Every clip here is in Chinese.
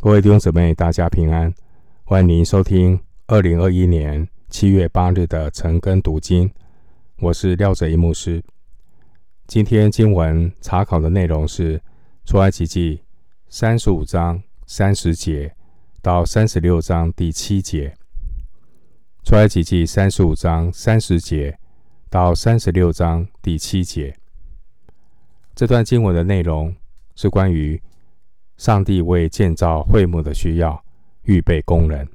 各位弟兄姊妹，大家平安！欢迎您收听二零二一年七月八日的晨更读经。我是廖哲一牧师。今天经文查考的内容是出埃及记三十五章三十节到三十六章第七节。出埃及记三十五章三十节到三十六章第七节。这段经文的内容是关于上帝为建造会幕的需要预备工人。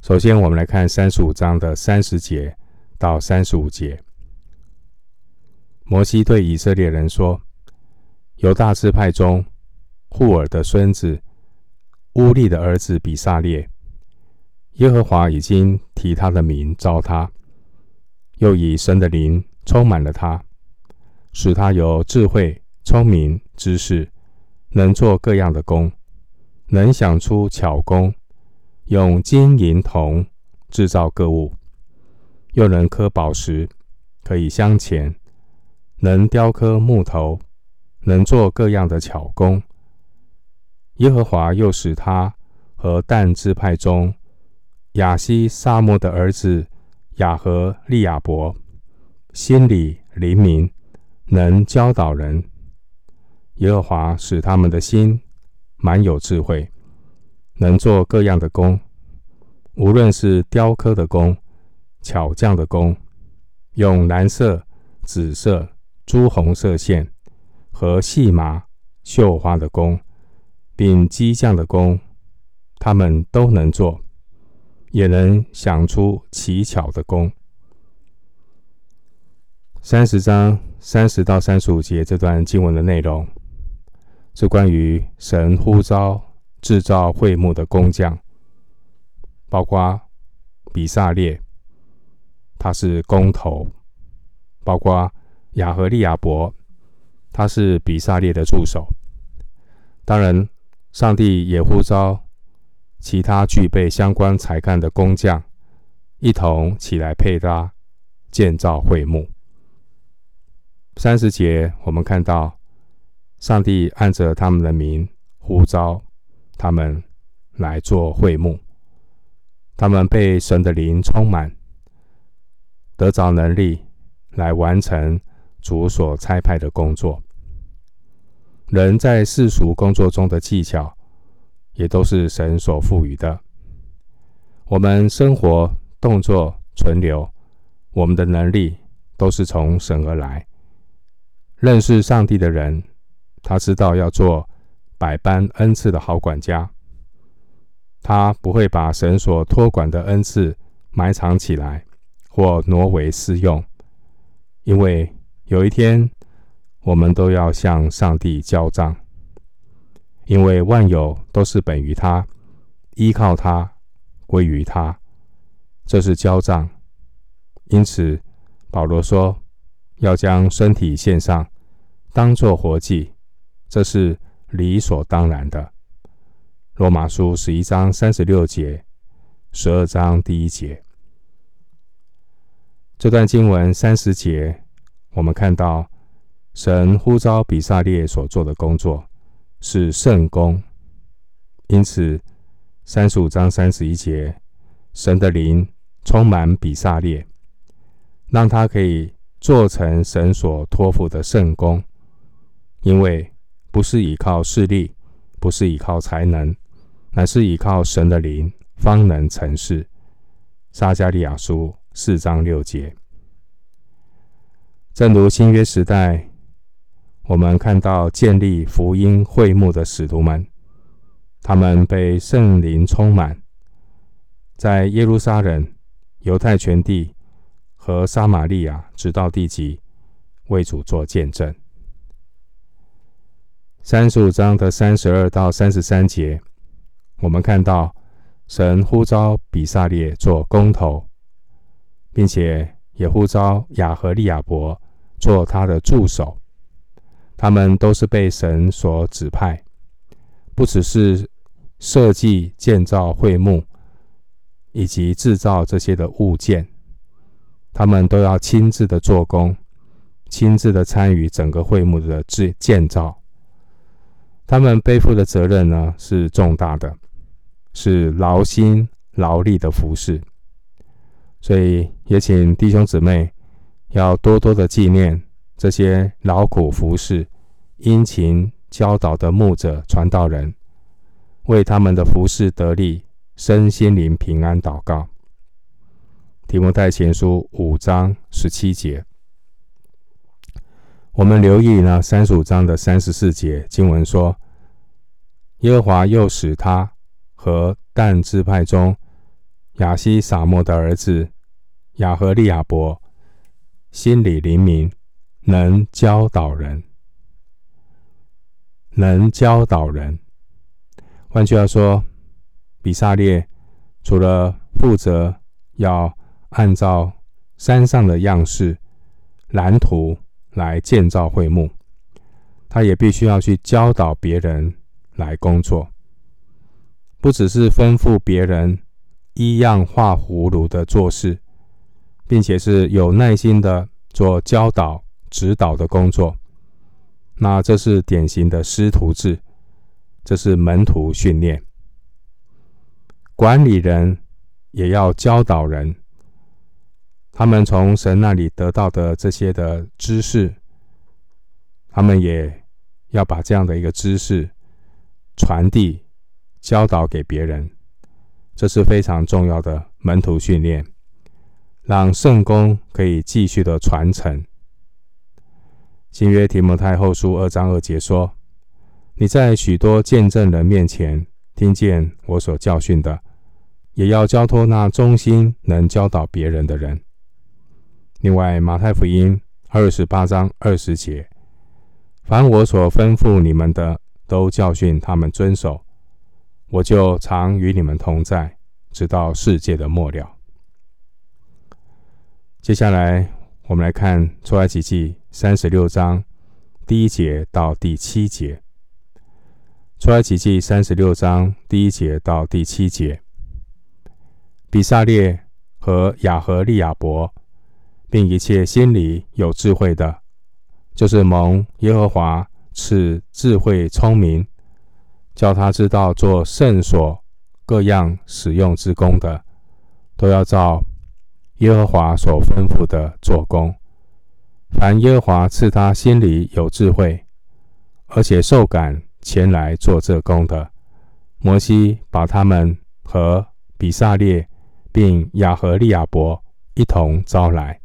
首先，我们来看三十五章的三十节到三十五节。摩西对以色列人说：“犹大支派中，户尔的孙子乌利的儿子比撒列，耶和华已经提他的名召他，又以神的灵充满了他。”使他有智慧、聪明、知识，能做各样的工，能想出巧工，用金银铜制造各物，又能刻宝石，可以镶嵌，能雕刻木头，能做各样的巧工。耶和华又使他和但支派中亚希撒抹的儿子雅和利亚伯心里灵敏。能教导人，耶和华使他们的心满有智慧，能做各样的工，无论是雕刻的工、巧匠的工，用蓝色、紫色、朱红色线和细麻绣花的工，并机匠的工，他们都能做，也能想出奇巧的工。三十章。三十到三十五节这段经文的内容，是关于神呼召制造会幕的工匠，包括比撒列，他是工头；包括亚何利亚伯，他是比撒列的助手。当然，上帝也呼召其他具备相关才干的工匠，一同起来配搭建造会幕。三十节，我们看到上帝按着他们的名呼召他们来做会幕，他们被神的灵充满，得着能力来完成主所差派的工作。人在世俗工作中的技巧，也都是神所赋予的。我们生活、动作、存留，我们的能力都是从神而来。认识上帝的人，他知道要做百般恩赐的好管家。他不会把神所托管的恩赐埋藏起来，或挪为私用，因为有一天我们都要向上帝交账。因为万有都是本于他，依靠他，归于他，这是交账。因此，保罗说要将身体献上。当作活祭，这是理所当然的。罗马书十一章三十六节，十二章第一节。这段经文三十节，我们看到神呼召比撒列所做的工作是圣工，因此三十五章三十一节，神的灵充满比撒列，让他可以做成神所托付的圣工。因为不是依靠势力，不是依靠才能，乃是依靠神的灵，方能成事。撒迦利亚书四章六节。正如新约时代，我们看到建立福音会幕的使徒们，他们被圣灵充满，在耶路撒冷、犹太全地和撒玛利亚，直到地极，为主做见证。三十五章的三十二到三十三节，我们看到神呼召比撒列做工头，并且也呼召亚和利亚伯做他的助手。他们都是被神所指派，不只是设计建造会幕以及制造这些的物件，他们都要亲自的做工，亲自的参与整个会幕的建建造。他们背负的责任呢，是重大的，是劳心劳力的服事。所以也请弟兄姊妹要多多的纪念这些劳苦服侍、殷勤教导的牧者、传道人，为他们的服侍得力、身心灵平安祷告。提摩太前书五章十七节。我们留意呢，三十五章的三十四节经文说：“耶和华又使他和但支派中亚西撒莫的儿子亚和利亚伯心里灵敏，能教导人，能教导人。换句话说，比撒列除了负责要按照山上的样式蓝图。”来建造会幕，他也必须要去教导别人来工作，不只是吩咐别人依样画葫芦的做事，并且是有耐心的做教导指导的工作。那这是典型的师徒制，这是门徒训练。管理人也要教导人。他们从神那里得到的这些的知识，他们也要把这样的一个知识传递、教导给别人，这是非常重要的门徒训练，让圣功可以继续的传承。新约提摩太后书二章二节说：“你在许多见证人面前听见我所教训的，也要交托那忠心能教导别人的人。”另外，马太福音二十八章二十节，凡我所吩咐你们的，都教训他们遵守，我就常与你们同在，直到世界的末了。接下来，我们来看出埃及记三十六章第一节到第七节。出埃及记三十六章第一节到第七节，比撒列和亚何利亚伯。并一切心里有智慧的，就是蒙耶和华赐智慧聪明，叫他知道做圣所各样使用之工的，都要照耶和华所吩咐的做工。凡耶和华赐他心里有智慧，而且受感前来做这工的，摩西把他们和比撒列并亚何利亚伯一同招来。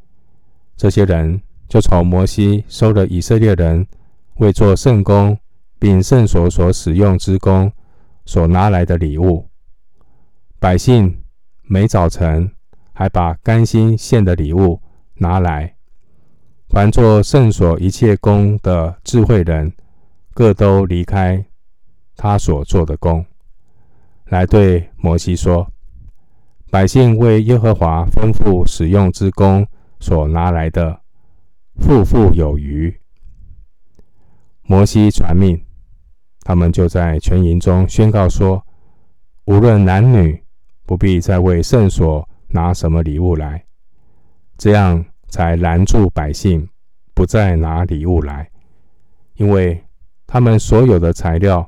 这些人就从摩西收了以色列人为做圣工并圣所所使用之工所拿来的礼物。百姓每早晨还把甘心献的礼物拿来。凡做圣所一切工的智慧人，各都离开他所做的工，来对摩西说：“百姓为耶和华吩咐使用之工。”所拿来的，富富有余。摩西传命，他们就在全营中宣告说：无论男女，不必再为圣所拿什么礼物来。这样才拦住百姓，不再拿礼物来，因为他们所有的材料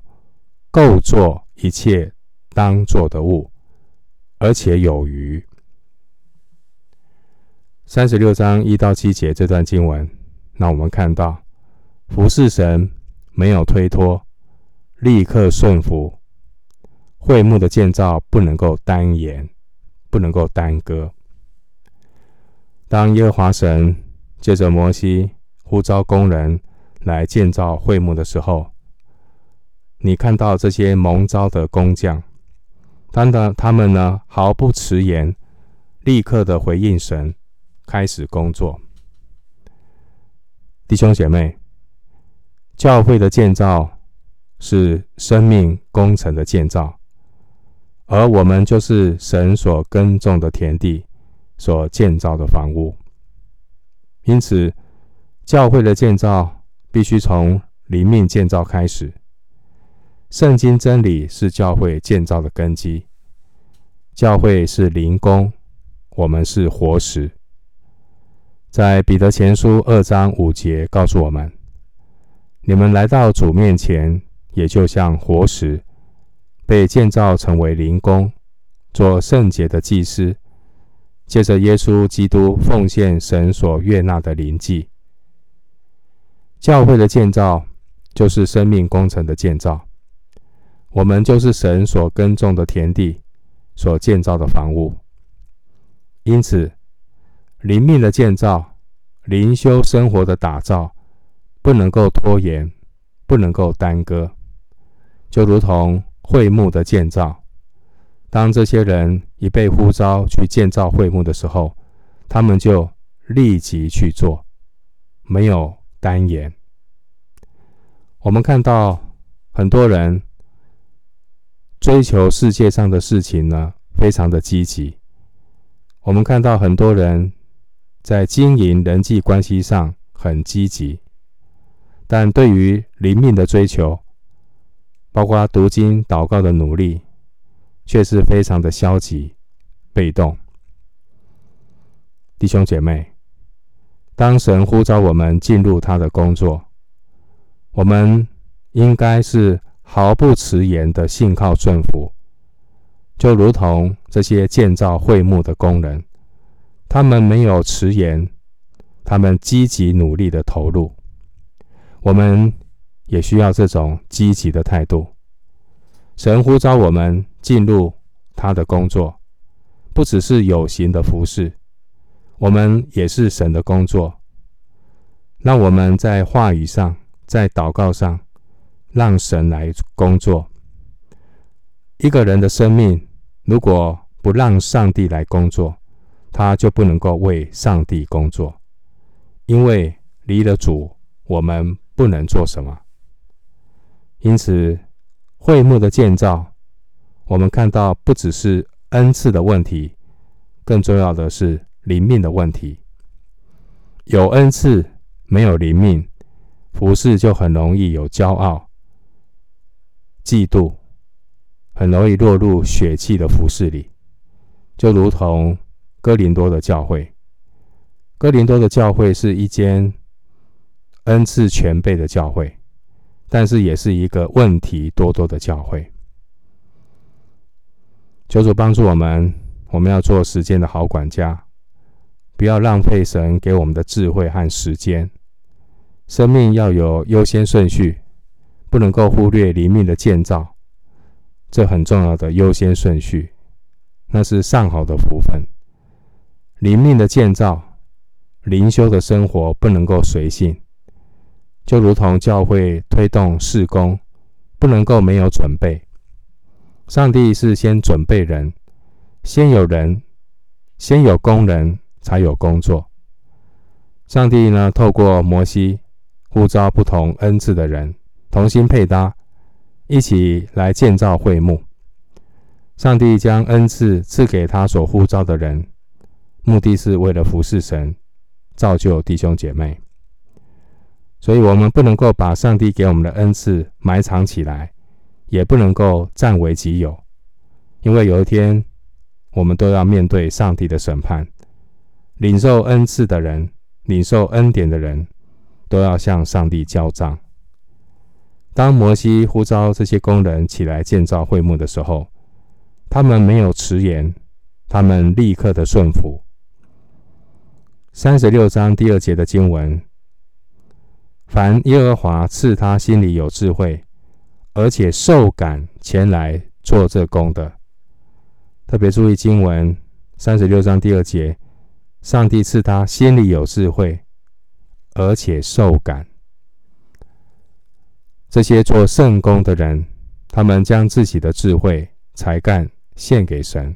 够做一切当做的物，而且有余。三十六章一到七节这段经文，让我们看到服侍神没有推脱，立刻顺服。会幕的建造不能够耽延，不能够耽搁。当耶和华神借着摩西呼召工人来建造会幕的时候，你看到这些蒙召的工匠，他的他们呢毫不迟延，立刻的回应神。开始工作，弟兄姐妹，教会的建造是生命工程的建造，而我们就是神所耕种的田地，所建造的房屋。因此，教会的建造必须从灵命建造开始。圣经真理是教会建造的根基。教会是灵工，我们是活石。在彼得前书二章五节告诉我们：你们来到主面前，也就像活石，被建造成为灵宫，做圣洁的祭司，借着耶稣基督奉献神所悦纳的灵祭。教会的建造就是生命工程的建造，我们就是神所耕种的田地，所建造的房屋。因此，灵命的建造、灵修生活的打造，不能够拖延，不能够耽搁。就如同会幕的建造，当这些人一被呼召去建造会幕的时候，他们就立即去做，没有耽延。我们看到很多人追求世界上的事情呢，非常的积极。我们看到很多人在经营人际关系上很积极，但对于灵命的追求，包括读经、祷告的努力，却是非常的消极、被动。弟兄姐妹，当神呼召我们进入他的工作，我们应该是毫不迟延的信靠顺服，就如同这些建造会幕的工人，他们没有迟延，他们积极努力的投入。我们。也需要这种积极的态度。神呼召我们进入他的工作，不只是有形的服事，我们也是神的工作。那我们在话语上，在祷告上，让神来工作。一个人的生命如果不让上帝来工作，他就不能够为上帝工作，因为离了主，我们不能做什么。因此，会幕的建造，我们看到不只是恩赐的问题，更重要的是灵命的问题。有恩赐没有灵命，服事就很容易有骄傲、嫉妒，很容易落入血气的服事里。就如同哥林多的教会，哥林多的教会是一间恩赐全备的教会。但是也是一个问题多多的教会。求主帮助我们，我们要做时间的好管家，不要浪费神给我们的智慧和时间。生命要有优先顺序，不能够忽略灵命的建造，这很重要的优先顺序，那是上好的福分。灵命的建造，灵修的生活不能够随性。就如同教会推动事工，不能够没有准备。上帝是先准备人，先有人，先有工人，才有工作。上帝呢，透过摩西呼召不同恩赐的人，同心配搭，一起来建造会幕。上帝将恩赐赐给他所呼召的人，目的是为了服侍神，造就弟兄姐妹。所以，我们不能够把上帝给我们的恩赐埋藏起来，也不能够占为己有，因为有一天，我们都要面对上帝的审判。领受恩赐的人，领受恩典的人，都要向上帝交账。当摩西呼召这些工人起来建造会幕的时候，他们没有迟延，他们立刻的顺服。三十六章第二节的经文。凡耶和华赐他心里有智慧，而且受感前来做这工的，特别注意经文三十六章第二节，上帝赐他心里有智慧，而且受感。这些做圣工的人，他们将自己的智慧才干献给神，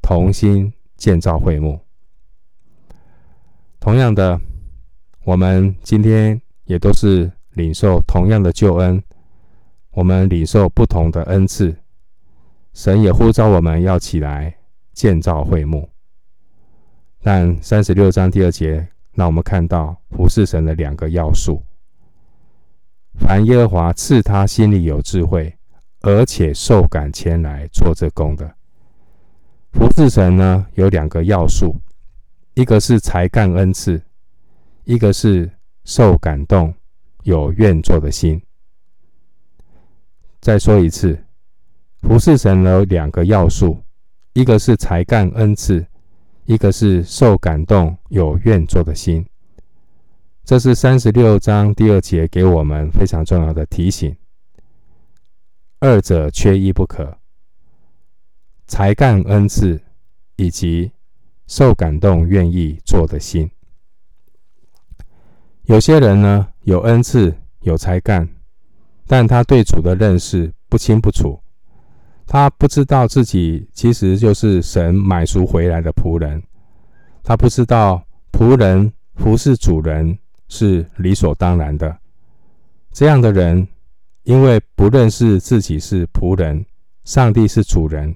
同心建造会幕。同样的，我们今天。也都是领受同样的救恩，我们领受不同的恩赐。神也呼召我们要起来建造会幕。但三十六章第二节，让我们看到服侍神的两个要素：凡耶和华赐他心里有智慧，而且受感前来做这工的。服侍神呢，有两个要素，一个是才干恩赐，一个是。受感动，有愿做的心。再说一次，服侍神有两个要素，一个是才干恩赐，一个是受感动有愿做的心。这是三十六章第二节给我们非常重要的提醒。二者缺一不可，才干恩赐以及受感动愿意做的心。有些人呢，有恩赐有才干，但他对主的认识不清不楚，他不知道自己其实就是神买赎回来的仆人，他不知道仆人服侍主人是理所当然的。这样的人，因为不认识自己是仆人，上帝是主人，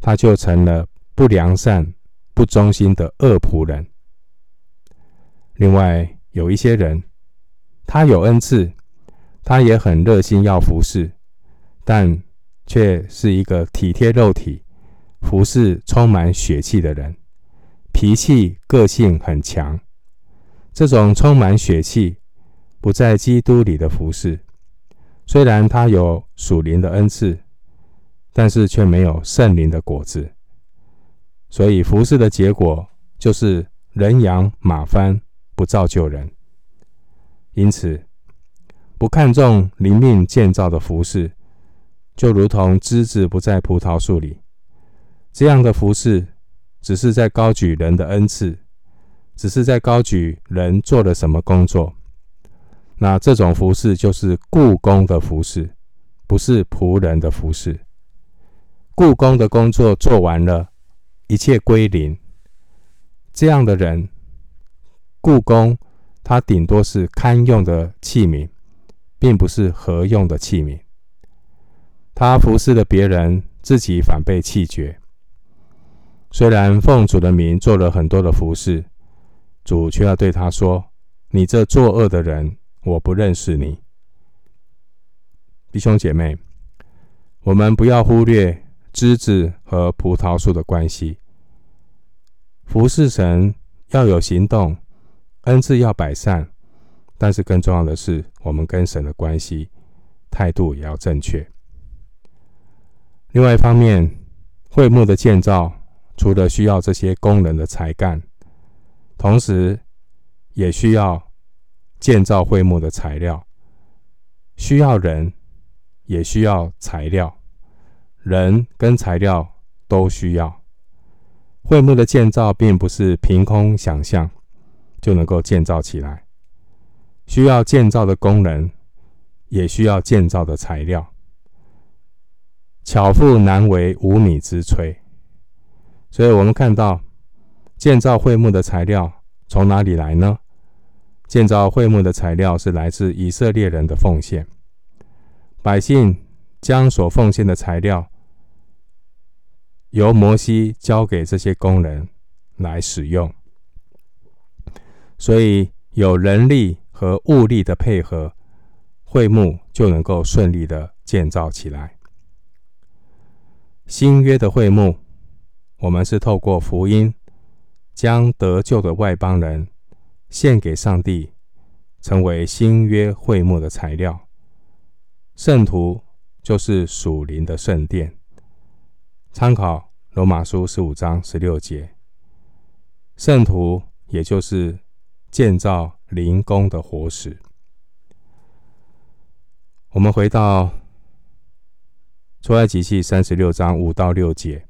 他就成了不良善、不忠心的恶仆人。另外，有一些人，他有恩赐，他也很热心要服侍，但却是一个体贴肉体、服侍充满血气的人，脾气个性很强。这种充满血气、不在基督里的服侍。虽然他有属灵的恩赐，但是却没有圣灵的果子，所以服侍的结果就是人仰马翻，不造就人。因此，不看重灵命建造的服饰，就如同枝子不在葡萄树里，这样的服饰只是在高举人的恩赐，只是在高举人做了什么工作。那这种服饰就是雇工的服饰，不是仆人的服侍。雇工的工作做完了，一切归零。这样的人，故宫，它顶多是堪用的器皿，并不是合用的器皿。他服侍了别人，自己反被弃绝。虽然奉主的名做了很多的服侍，主却要对他说：“你这作恶的人。”我不认识你，弟兄姐妹，我们不要忽略枝子和葡萄树的关系。服侍神要有行动，恩赐要摆善，但是更重要的是，我们跟神的关系态度也要正确。另外一方面，会幕的建造除了需要这些工人的才干，同时也需要。建造会幕的材料需要人，也需要材料，人跟材料都需要。会幕的建造并不是凭空想象就能够建造起来，需要建造的工人，也需要建造的材料。巧妇难为无米之炊，所以我们看到建造会幕的材料从哪里来呢？建造会幕的材料是来自以色列人的奉献，百姓将所奉献的材料由摩西交给这些工人来使用，所以有人力和物力的配合，会幕就能够顺利的建造起来。新约的会幕，我们是透过福音将得救的外邦人。献给上帝，成为新约会幕的材料。圣徒就是属灵的圣殿。参考罗马书十五章十六节。圣徒也就是建造灵宫的活石。我们回到出埃及记三十六章五到六节。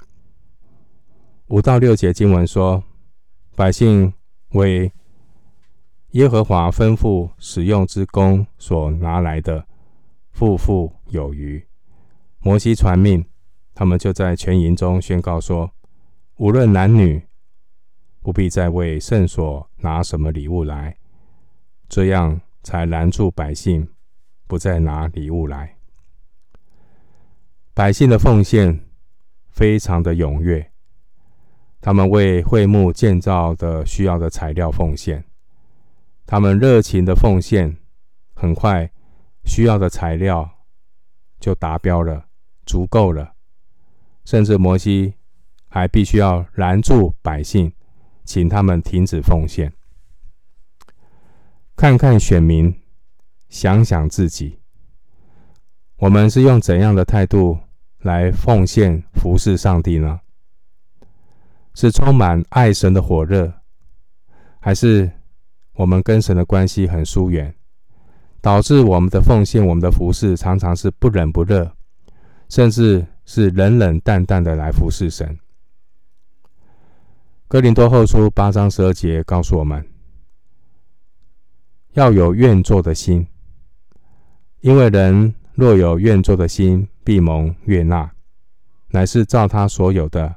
五到六节经文说：百姓为耶和华吩咐使用之工所拿来的，富富有余。摩西传命，他们就在全营中宣告说：无论男女，不必再为圣所拿什么礼物来。这样才拦住百姓，不再拿礼物来。百姓的奉献非常的踊跃，他们为会幕建造的需要的材料奉献。他们热情的奉献，很快需要的材料就达标了，足够了。甚至摩西还必须要拦住百姓，请他们停止奉献。看看选民，想想自己。我们是用怎样的态度来奉献服侍上帝呢？是充满爱神的火热，还是我们跟神的关系很疏远，导致我们的奉献、我们的服侍常常是不冷不热，甚至是冷冷淡淡的来服侍神？哥林多后书八章十二节告诉我们，要有愿做的心，因为人若有愿做的心，必蒙悦纳，乃是照他所有的，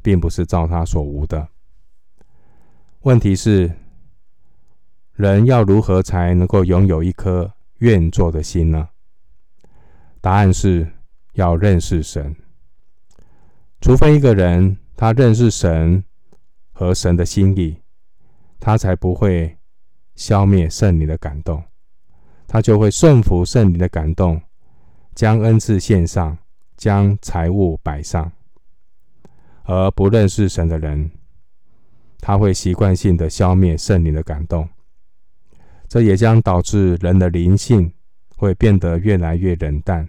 并不是照他所无的。问题是，人要如何才能够拥有一颗愿做的心呢？答案是要认识神。除非一个人他认识神。和神的心意，他才不会消灭圣灵的感动，他就会顺服圣灵的感动，将恩赐献上，将财物摆上。而不认识神的人，他会习惯性的消灭圣灵的感动，这也将导致人的灵性会变得越来越冷淡，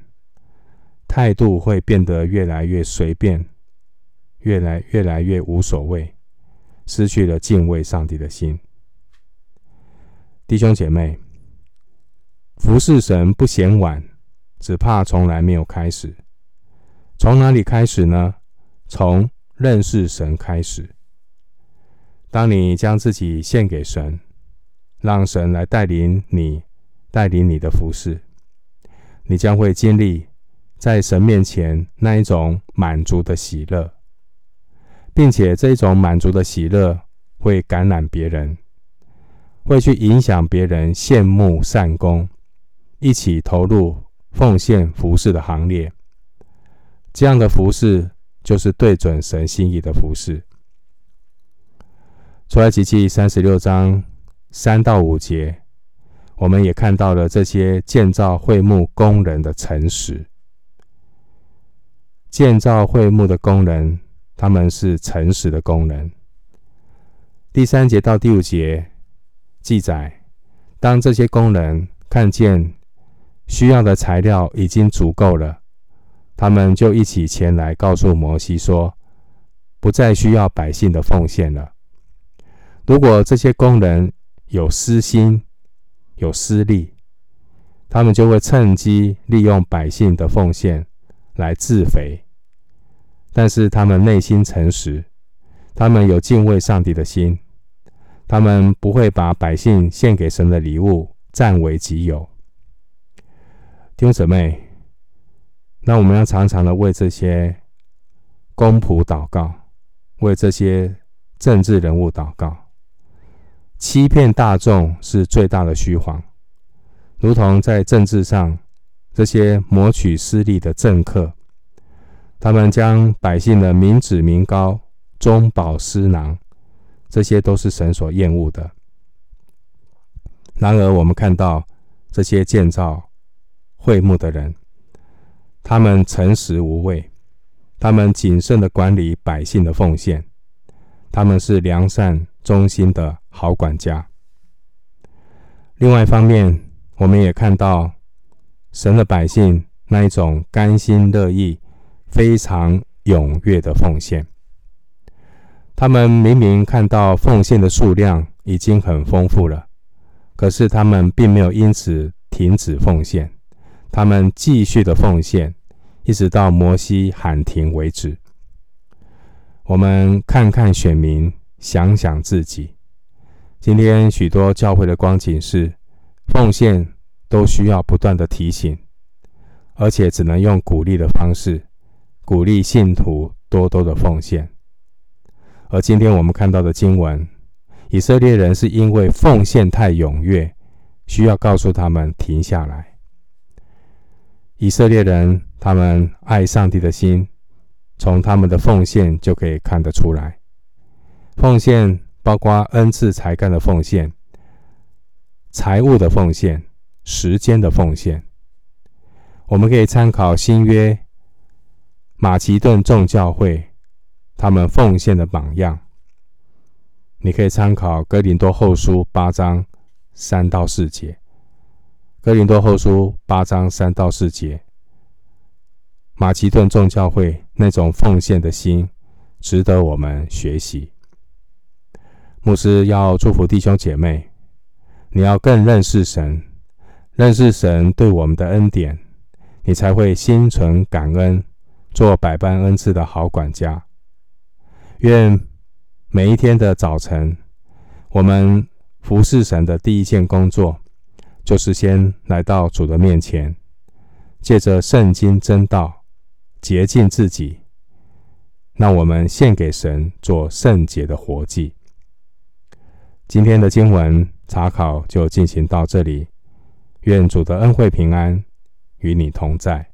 态度会变得越来越随便，越来越来越无所谓。失去了敬畏上帝的心，弟兄姐妹，服侍神不嫌晚，只怕从来没有开始。从哪里开始呢？从认识神开始。当你将自己献给神，让神来带领你，带领你的服侍，你将会经历在神面前那一种满足的喜乐。并且这种满足的喜乐会感染别人，会去影响别人羡慕善功，一起投入奉献服饰的行列。这样的服饰就是对准神心意的服饰。出埃及记三十六章三到五节，我们也看到了这些建造会幕工人的诚实。建造会幕的工人。他们是诚实的工人。第三节到第五节记载，当这些工人看见需要的材料已经足够了，他们就一起前来告诉摩西说：“不再需要百姓的奉献了。”如果这些工人有私心、有私利，他们就会趁机利用百姓的奉献来自肥。但是他们内心诚实，他们有敬畏上帝的心，他们不会把百姓献给神的礼物占为己有。弟兄姊妹，那我们要常常的为这些公仆祷告，为这些政治人物祷告。欺骗大众是最大的虚谎，如同在政治上这些谋取私利的政客。他们将百姓的民脂民膏、中饱私囊，这些都是神所厌恶的。然而，我们看到这些建造会幕的人，他们诚实无畏，他们谨慎的管理百姓的奉献，他们是良善忠心的好管家。另外一方面，我们也看到神的百姓那一种甘心乐意。非常踊跃的奉献，他们明明看到奉献的数量已经很丰富了，可是他们并没有因此停止奉献，他们继续的奉献，一直到摩西喊停为止。我们看看选民，想想自己，今天许多教会的光景是，奉献都需要不断的提醒，而且只能用鼓励的方式。鼓励信徒多多的奉献，而今天我们看到的经文，以色列人是因为奉献太踊跃，需要告诉他们停下来。以色列人他们爱上帝的心，从他们的奉献就可以看得出来。奉献包括恩赐才干的奉献、财物的奉献、时间的奉献。我们可以参考新约。马其顿众教会，他们奉献的榜样，你可以参考哥林多后书八章三到四节。哥林多后书八章三到四节马其顿众教会那种奉献的心，值得我们学习。牧师要祝福弟兄姐妹，你要更认识神，认识神对我们的恩典，你才会心存感恩，做百般恩赐的好管家。愿每一天的早晨，我们服侍神的第一件工作，就是先来到主的面前，借着圣经真道。洁净自己，让我们献给神做圣洁的活祭。今天的经文查考就进行到这里，愿主的恩惠平安与你同在。